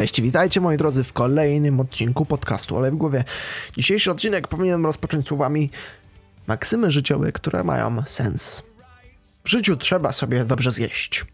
Cześć, witajcie moi drodzy w kolejnym odcinku podcastu Ale w głowie. Dzisiejszy odcinek powinienem rozpocząć słowami maksymy życiowe, które mają sens. W życiu trzeba sobie dobrze zjeść.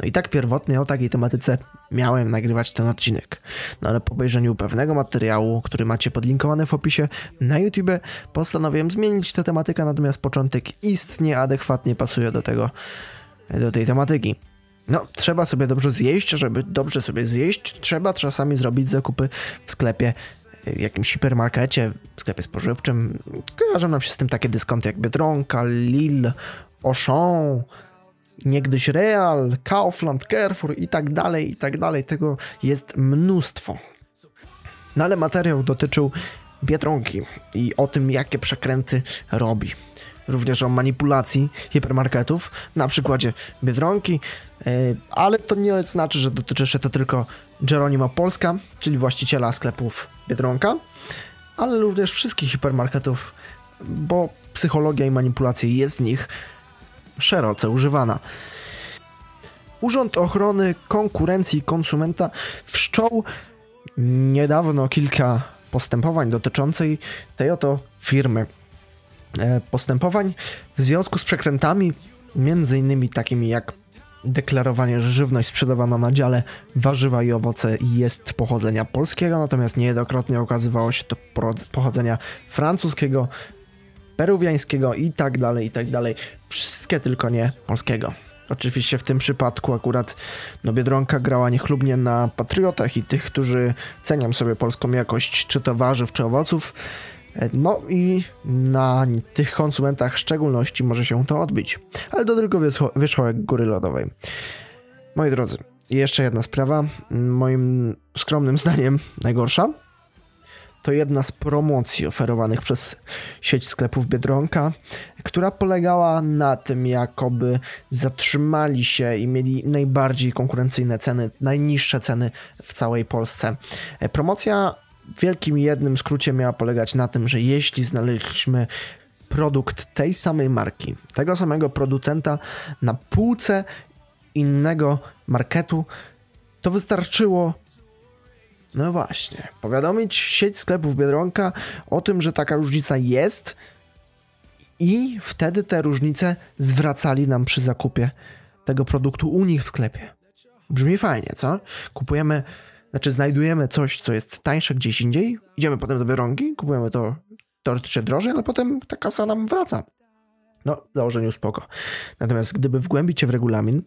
No i tak pierwotnie o takiej tematyce miałem nagrywać ten odcinek. No ale po obejrzeniu pewnego materiału, który macie podlinkowany w opisie na YouTube, postanowiłem zmienić tę tematykę, natomiast początek istnie adekwatnie pasuje do tego, do tej tematyki. No, trzeba sobie dobrze zjeść, żeby dobrze sobie zjeść, trzeba czasami zrobić zakupy w sklepie, w jakimś hipermarkecie, w sklepie spożywczym. Kojarzą nam się z tym takie dyskonty jak Biedronka, Lille, Auchan, niegdyś Real, Kaufland, Carrefour i tak dalej, i tak dalej. Tego jest mnóstwo. No ale materiał dotyczył Biedronki i o tym, jakie przekręty robi. Również o manipulacji hipermarketów na przykładzie Biedronki, ale to nie znaczy, że dotyczy się to tylko Geronimo Polska, czyli właściciela sklepów Biedronka, ale również wszystkich hipermarketów, bo psychologia i manipulacja jest w nich szeroce używana. Urząd Ochrony Konkurencji i Konsumenta wszczął niedawno kilka postępowań dotyczących tej oto firmy. E, postępowań w związku z przekrętami, między innymi takimi jak deklarowanie, że żywność sprzedawana na dziale warzywa i owoce jest pochodzenia polskiego, natomiast niejednokrotnie okazywało się to pochodzenia francuskiego, peruwiańskiego i tak dalej, i tak dalej. Wszystkie tylko nie polskiego. Oczywiście w tym przypadku akurat no Biedronka grała niechlubnie na patriotach i tych, którzy cenią sobie polską jakość czy to warzyw, czy owoców. No i na tych konsumentach w szczególności może się to odbić. Ale to tylko wierzchołek góry lodowej. Moi drodzy, jeszcze jedna sprawa, moim skromnym zdaniem najgorsza to jedna z promocji oferowanych przez sieć sklepów Biedronka, która polegała na tym, jakoby zatrzymali się i mieli najbardziej konkurencyjne ceny, najniższe ceny w całej Polsce. Promocja w wielkim jednym skrócie miała polegać na tym, że jeśli znaleźliśmy produkt tej samej marki, tego samego producenta na półce innego marketu, to wystarczyło no właśnie, powiadomić sieć sklepów Biedronka o tym, że taka różnica jest i wtedy te różnice zwracali nam przy zakupie tego produktu u nich w sklepie. Brzmi fajnie, co? Kupujemy, znaczy znajdujemy coś, co jest tańsze gdzieś indziej, idziemy potem do Biedronki, kupujemy to teoretycznie drożej, ale potem ta kasa nam wraca. No, w założeniu spoko. Natomiast gdyby wgłębić się w regulamin,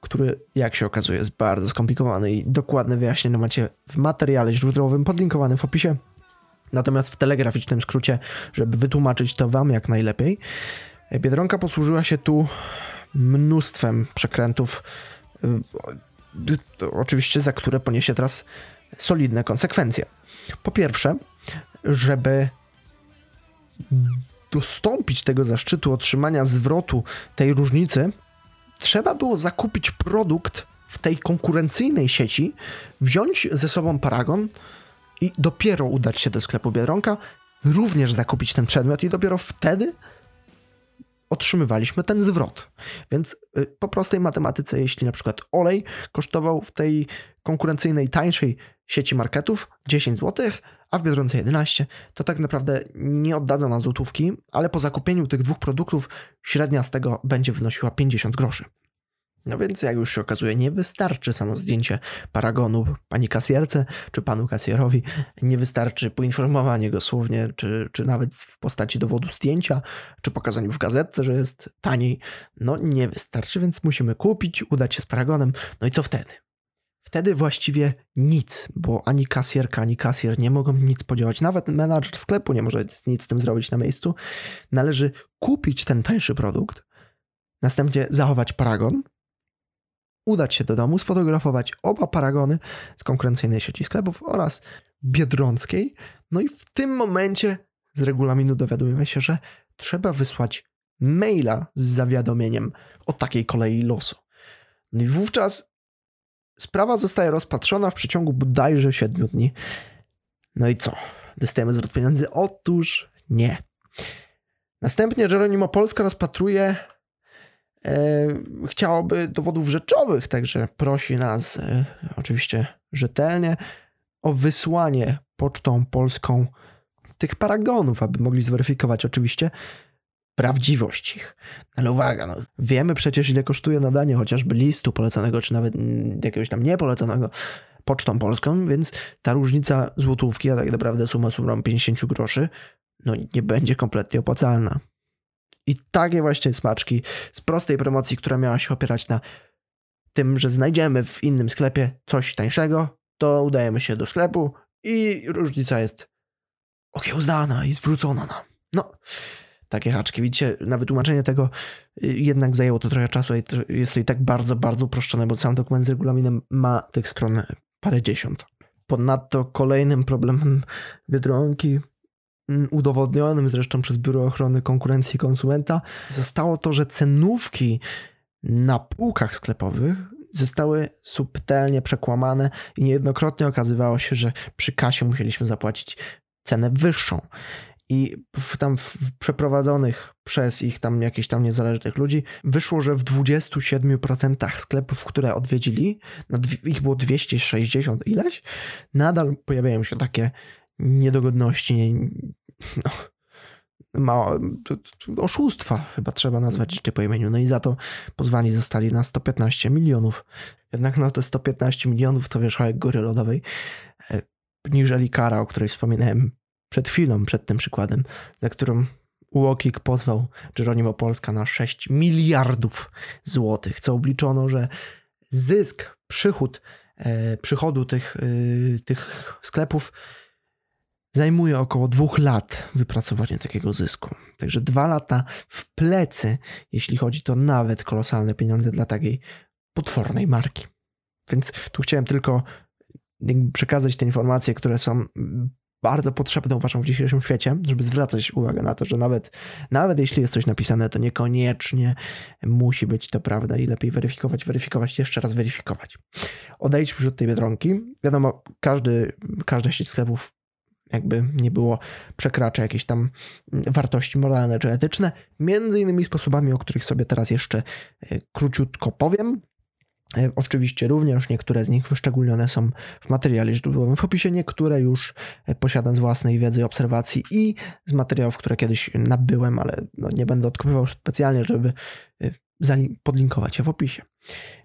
który, jak się okazuje, jest bardzo skomplikowany i dokładne wyjaśnienie macie w materiale źródłowym podlinkowanym w opisie. Natomiast w telegraficznym skrócie, żeby wytłumaczyć to Wam jak najlepiej, Biedronka posłużyła się tu mnóstwem przekrętów, y, oczywiście za które poniesie teraz solidne konsekwencje. Po pierwsze, żeby dostąpić tego zaszczytu otrzymania zwrotu tej różnicy, trzeba było zakupić produkt w tej konkurencyjnej sieci, wziąć ze sobą paragon i dopiero udać się do sklepu Biedronka, również zakupić ten przedmiot i dopiero wtedy otrzymywaliśmy ten zwrot. Więc y, po prostej matematyce, jeśli na przykład olej kosztował w tej konkurencyjnej, tańszej sieci marketów 10 zł, a w Biedronce 11, to tak naprawdę nie oddadzą nam złotówki, ale po zakupieniu tych dwóch produktów średnia z tego będzie wynosiła 50 groszy. No więc, jak już się okazuje, nie wystarczy samo zdjęcie paragonu pani kasjerce czy panu kasjerowi. Nie wystarczy poinformowanie go słownie, czy, czy nawet w postaci dowodu zdjęcia, czy pokazaniu w gazetce, że jest taniej. No nie wystarczy, więc musimy kupić, udać się z paragonem. No i co wtedy? Wtedy właściwie nic, bo ani kasjerka, ani kasjer nie mogą nic podziałać. Nawet menadżer sklepu nie może nic z tym zrobić na miejscu. Należy kupić ten tańszy produkt, następnie zachować paragon, udać się do domu, sfotografować oba paragony z konkurencyjnej sieci sklepów oraz biedronckiej. No i w tym momencie z regulaminu dowiadujemy się, że trzeba wysłać maila z zawiadomieniem o takiej kolei losu. No i wówczas sprawa zostaje rozpatrzona w przeciągu bodajże 7 dni. No i co? Dostajemy zwrot pieniędzy? Otóż nie. Następnie Jeronimo Polska rozpatruje chciałoby dowodów rzeczowych, także prosi nas, e, oczywiście rzetelnie o wysłanie pocztą polską tych paragonów, aby mogli zweryfikować oczywiście prawdziwość ich. Ale uwaga, no, wiemy przecież ile kosztuje nadanie chociażby listu poleconego, czy nawet jakiegoś tam niepoleconego pocztą polską, więc ta różnica złotówki, a tak naprawdę suma sumą 50 groszy, no nie będzie kompletnie opłacalna. I takie właśnie smaczki z prostej promocji, która miała się opierać na tym, że znajdziemy w innym sklepie coś tańszego, to udajemy się do sklepu i różnica jest okiełznana i zwrócona nam. No, takie haczki. Widzicie, na wytłumaczenie tego y, jednak zajęło to trochę czasu. Jest to i tak bardzo, bardzo uproszczone, bo sam dokument z regulaminem ma tych stron parędziesiąt. Ponadto kolejnym problemem Biedronki, udowodnionym zresztą przez Biuro Ochrony Konkurencji i Konsumenta, zostało to, że cenówki na półkach sklepowych zostały subtelnie przekłamane i niejednokrotnie okazywało się, że przy kasie musieliśmy zapłacić cenę wyższą. I w, tam w przeprowadzonych przez ich tam jakichś tam niezależnych ludzi wyszło, że w 27% sklepów, które odwiedzili, ich było 260 ileś, nadal pojawiają się takie niedogodności, no, ma, oszustwa chyba trzeba nazwać jeszcze po imieniu. No i za to pozwani zostali na 115 milionów. Jednak no te 115 milionów to wierzchołek góry lodowej, e, niżeli kara, o której wspominałem przed chwilą, przed tym przykładem, za którą UOKiK pozwał Geronimo Polska na 6 miliardów złotych, co obliczono, że zysk, przychód, e, przychodu tych, e, tych sklepów zajmuje około dwóch lat wypracowanie takiego zysku. Także dwa lata w plecy, jeśli chodzi to nawet kolosalne pieniądze dla takiej potwornej marki. Więc tu chciałem tylko przekazać te informacje, które są bardzo potrzebne uważam w dzisiejszym świecie, żeby zwracać uwagę na to, że nawet, nawet jeśli jest coś napisane, to niekoniecznie musi być to prawda i lepiej weryfikować, weryfikować, jeszcze raz weryfikować. Odejdźmy już od tej Biedronki. Wiadomo, każdy, każda sieć sklepów jakby nie było, przekracza jakieś tam wartości moralne czy etyczne, między innymi sposobami, o których sobie teraz jeszcze e, króciutko powiem. E, oczywiście również niektóre z nich wyszczególnione są w materiale źródłowym w opisie, niektóre już e, posiadam z własnej wiedzy obserwacji i z materiałów, które kiedyś nabyłem, ale no nie będę odkopywał specjalnie, żeby podlinkować je w opisie.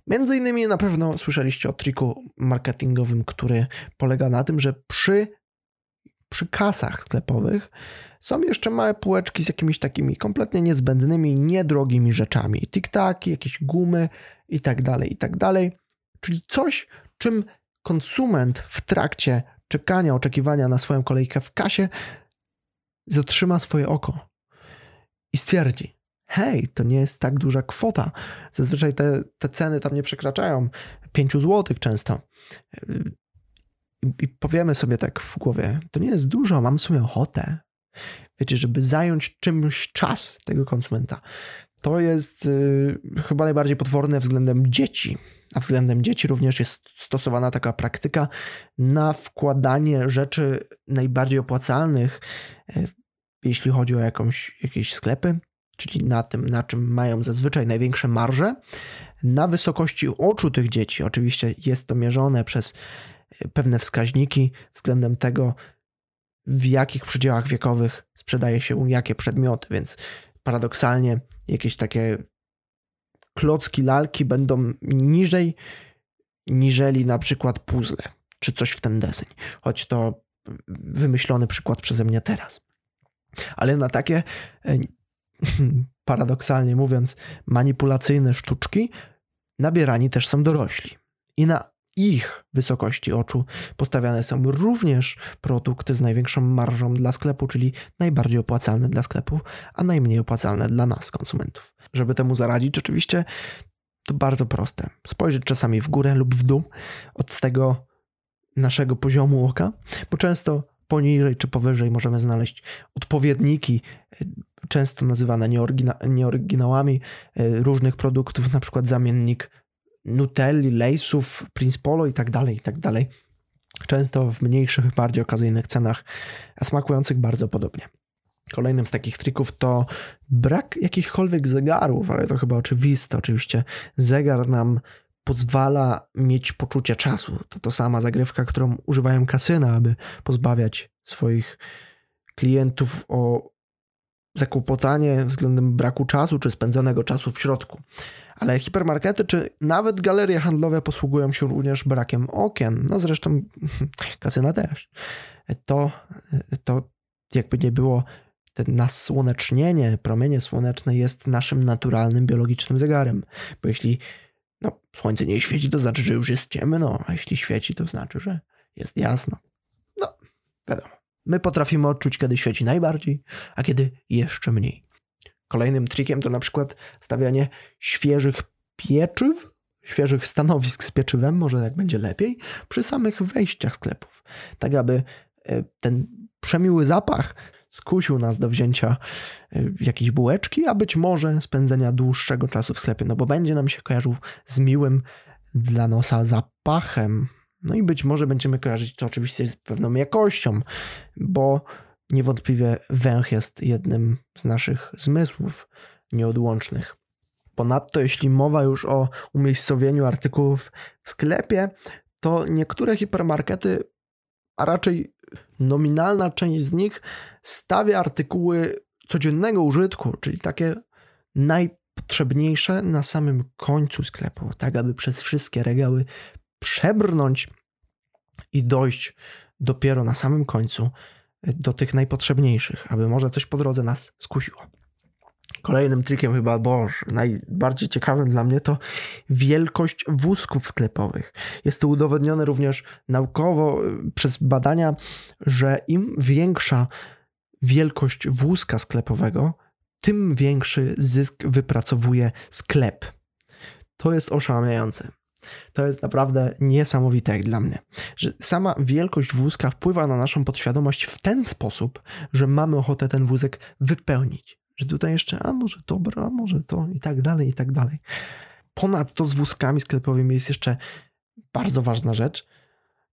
Między innymi na pewno słyszeliście o triku marketingowym, który polega na tym, że przy przy kasach sklepowych są jeszcze małe półeczki z jakimiś takimi kompletnie niezbędnymi, niedrogimi rzeczami. Tiktaki, jakieś gumy i tak dalej, i tak dalej. Czyli coś, czym konsument w trakcie czekania, oczekiwania na swoją kolejkę w kasie zatrzyma swoje oko i stwierdzi, hej, to nie jest tak duża kwota. Zazwyczaj te, te ceny tam nie przekraczają 5 zł często i powiemy sobie tak w głowie, to nie jest dużo, mam w sumie ochotę. Wiecie, żeby zająć czymś czas tego konsumenta. To jest y, chyba najbardziej potworne względem dzieci. A względem dzieci również jest stosowana taka praktyka na wkładanie rzeczy najbardziej opłacalnych, y, jeśli chodzi o jakąś, jakieś sklepy, czyli na tym, na czym mają zazwyczaj największe marże, na wysokości oczu tych dzieci. Oczywiście jest to mierzone przez pewne wskaźniki względem tego, w jakich przedziałach wiekowych sprzedaje się jakie przedmioty, więc paradoksalnie jakieś takie klocki, lalki będą niżej, niżeli na przykład puzzle, czy coś w ten deseń, choć to wymyślony przykład przeze mnie teraz. Ale na takie, e, paradoksalnie mówiąc, manipulacyjne sztuczki nabierani też są dorośli. I na ich wysokości oczu postawiane są również produkty z największą marżą dla sklepu, czyli najbardziej opłacalne dla sklepów, a najmniej opłacalne dla nas, konsumentów. Żeby temu zaradzić, oczywiście to bardzo proste. Spojrzeć czasami w górę lub w dół od tego naszego poziomu oka, bo często poniżej czy powyżej możemy znaleźć odpowiedniki, często nazywane nieorygina- nieoryginałami e, różnych produktów, na przykład zamiennik Nutelli, Lejsów, Prince Polo i tak dalej, i tak dalej. Często w mniejszych, bardziej okazyjnych cenach, a smakujących bardzo podobnie. Kolejnym z takich trików to brak jakichkolwiek zegarów, ale to chyba oczywiste. Oczywiście zegar nam pozwala mieć poczucie czasu. To to sama zagrywka, którą używają kasyna, aby pozbawiać swoich klientów o zakłopotanie względem braku czasu czy spędzonego czasu w środku. Ale hipermarkety czy nawet galerie handlowe posługują się również brakiem okien. No zresztą kasyna też. To, to jakby nie było, ten nasłonecznienie, promienie słoneczne jest naszym naturalnym, biologicznym zegarem. Bo jeśli no, słońce nie świeci, to znaczy, że już jest ciemno, a jeśli świeci, to znaczy, że jest jasno. No, wiadomo. My potrafimy odczuć, kiedy świeci najbardziej, a kiedy jeszcze mniej. Kolejnym trikiem to na przykład stawianie świeżych pieczyw, świeżych stanowisk z pieczywem, może tak będzie lepiej, przy samych wejściach sklepów. Tak, aby e, ten przemiły zapach skusił nas do wzięcia e, jakiejś bułeczki, a być może spędzenia dłuższego czasu w sklepie, no bo będzie nam się kojarzył z miłym dla nosa zapachem. No i być może będziemy kojarzyć to oczywiście z pewną jakością, bo niewątpliwie węch jest jednym z naszych zmysłów nieodłącznych. Ponadto, jeśli mowa już o umiejscowieniu artykułów w sklepie, to niektóre hipermarkety, a raczej nominalna część z nich, stawia artykuły codziennego użytku, czyli takie najpotrzebniejsze na samym końcu sklepu, tak aby przez wszystkie regały przebrnąć i dojść dopiero na samym końcu do tych najpotrzebniejszych, aby może coś po drodze nas skusiło. Kolejnym trikiem chyba, boż, najbardziej ciekawym dla mnie to wielkość wózków sklepowych. Jest to udowodnione również naukowo y, przez badania, że im większa wielkość wózka sklepowego, tym większy zysk wypracowuje sklep. To jest oszałamiające. To jest naprawdę niesamowite jak dla mnie, że sama wielkość wózka wpływa na naszą podświadomość w ten sposób, że mamy ochotę ten wózek wypełnić. Że tutaj jeszcze, a może dobra, a może to i tak dalej, i tak dalej. Ponadto z wózkami sklepowymi jest jeszcze bardzo ważna rzecz,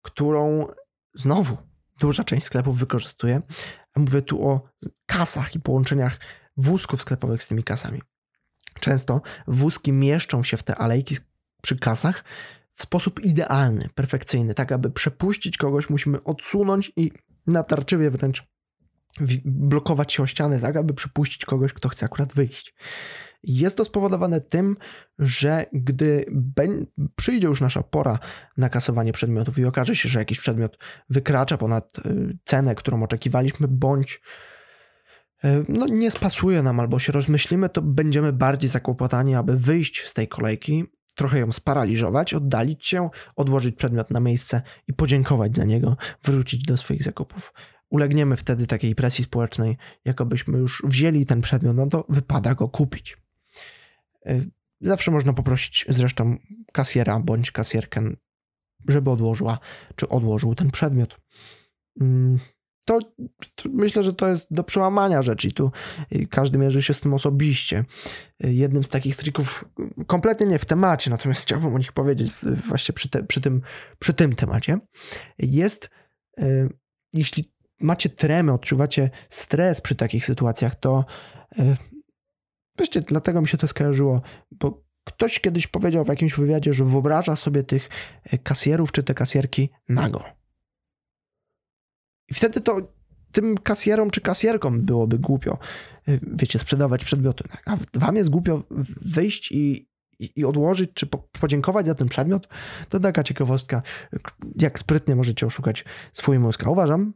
którą znowu duża część sklepów wykorzystuje. Mówię tu o kasach i połączeniach wózków sklepowych z tymi kasami. Często wózki mieszczą się w te alejki przy kasach w sposób idealny, perfekcyjny. Tak, aby przepuścić kogoś, musimy odsunąć i natarczywie wręcz blokować się o ściany, tak, aby przepuścić kogoś, kto chce akurat wyjść. Jest to spowodowane tym, że gdy przyjdzie już nasza pora na kasowanie przedmiotów i okaże się, że jakiś przedmiot wykracza ponad y, cenę, którą oczekiwaliśmy, bądź y, no, nie spasuje nam albo się rozmyślimy, to będziemy bardziej zakłopotani, aby wyjść z tej kolejki trochę ją sparaliżować, oddalić się, odłożyć przedmiot na miejsce i podziękować za niego, wrócić do swoich zakupów. Ulegniemy wtedy takiej presji społecznej, jakobyśmy już wzięli ten przedmiot, no to wypada go kupić. Y, zawsze można poprosić zresztą kasjera bądź kasjerkę, żeby odłożyła czy odłożył ten przedmiot. To, to, myślę, że to jest do przełamania rzeczy. Tu y, każdy mierzy się z tym osobiście. Y, jednym z takich trików, kompletnie nie w temacie, natomiast chciałbym o nich powiedzieć właśnie przy, te, przy, tym, przy tym temacie, jest y, jeśli macie tremę, odczuwacie stres przy takich sytuacjach, to Wiecie, dlatego mi się to skojarzyło, bo ktoś kiedyś powiedział w jakimś wywiadzie, że wyobraża sobie tych kasjerów czy te kasjerki nago. I wtedy to tym kasjerom czy kasjerkom byłoby głupio, y, wiecie, sprzedawać przedmioty. A wam jest głupio wyjść i, i, odłożyć, czy po, podziękować za ten przedmiot? To taka ciekawostka, jak sprytnie możecie oszukać swój mózg. A uważam,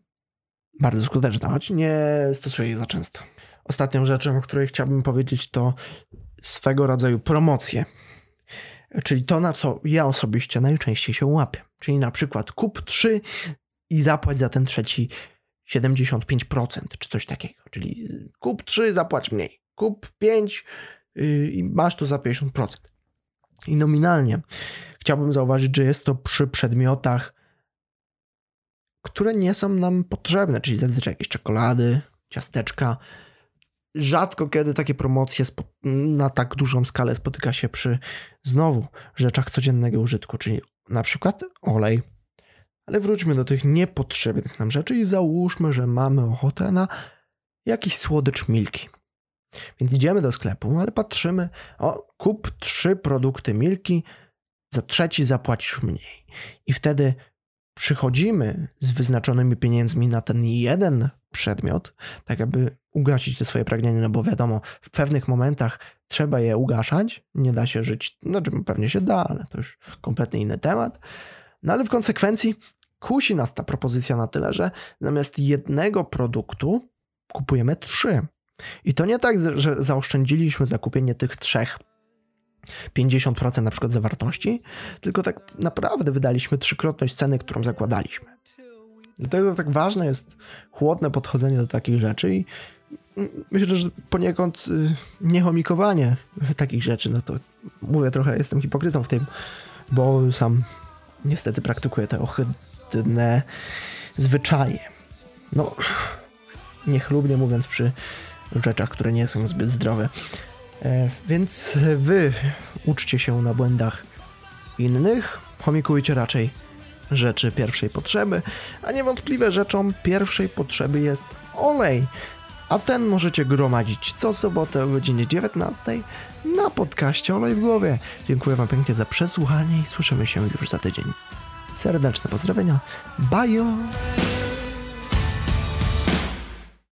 bardzo skuteczna, choć nie stosuję jej za często. Ostatnią rzeczą, o której chciałbym powiedzieć, to swego rodzaju promocje. Czyli to, na co ja osobiście najczęściej się łapię. Czyli na przykład kup 3 i zapłać za ten trzeci 75% czy coś takiego. Czyli kup 3, zapłać mniej. Kup 5 yy, i masz to za 50%. I nominalnie chciałbym zauważyć, że jest to przy przedmiotach, które nie są nam potrzebne, czyli zazwyczaj jakieś czekolady, ciasteczka. Rzadko kiedy takie promocje na tak dużą skalę spotyka się przy znowu rzeczach codziennego użytku, czyli na przykład olej, ale wróćmy do tych niepotrzebnych nam rzeczy i załóżmy, że mamy ochotę na jakiś słodycz milki. Więc idziemy do sklepu, ale patrzymy, o, kup trzy produkty milki za trzeci zapłacisz mniej. I wtedy przychodzimy z wyznaczonymi pieniędzmi na ten jeden przedmiot, tak aby ugasić te swoje pragnienia, no bo wiadomo, w pewnych momentach trzeba je ugaszać, nie da się żyć, znaczy pewnie się da, ale to już kompletnie inny temat. No ale w konsekwencji kusi nas ta propozycja na tyle, że zamiast jednego produktu kupujemy trzy. I to nie tak, że zaoszczędziliśmy zakupienie tych trzech 50% na przykład zawartości, tylko tak naprawdę wydaliśmy trzykrotność ceny, którą zakładaliśmy. Dlatego tak ważne jest chłodne podchodzenie do takich rzeczy i myślę, że poniekąd y, niechomikowanie takich rzeczy, no to mówię trochę, jestem hipokrytą w tym, bo sam niestety praktykuję te ohydne zwyczaje. No, niechlubnie mówiąc przy rzeczach, które nie są zbyt zdrowe. E, więc wy uczcie się na błędach innych, chomikujcie raczej rzeczy pierwszej potrzeby, a niewątpliwie rzeczą pierwszej potrzeby jest olej. A ten możecie gromadzić co sobotę o godzinie 19 na podcaście Olej w głowie. Dziękuję Wam pięknie za przesłuchanie i słyszymy się już za tydzień. Serdeczne pozdrowienia. Bye!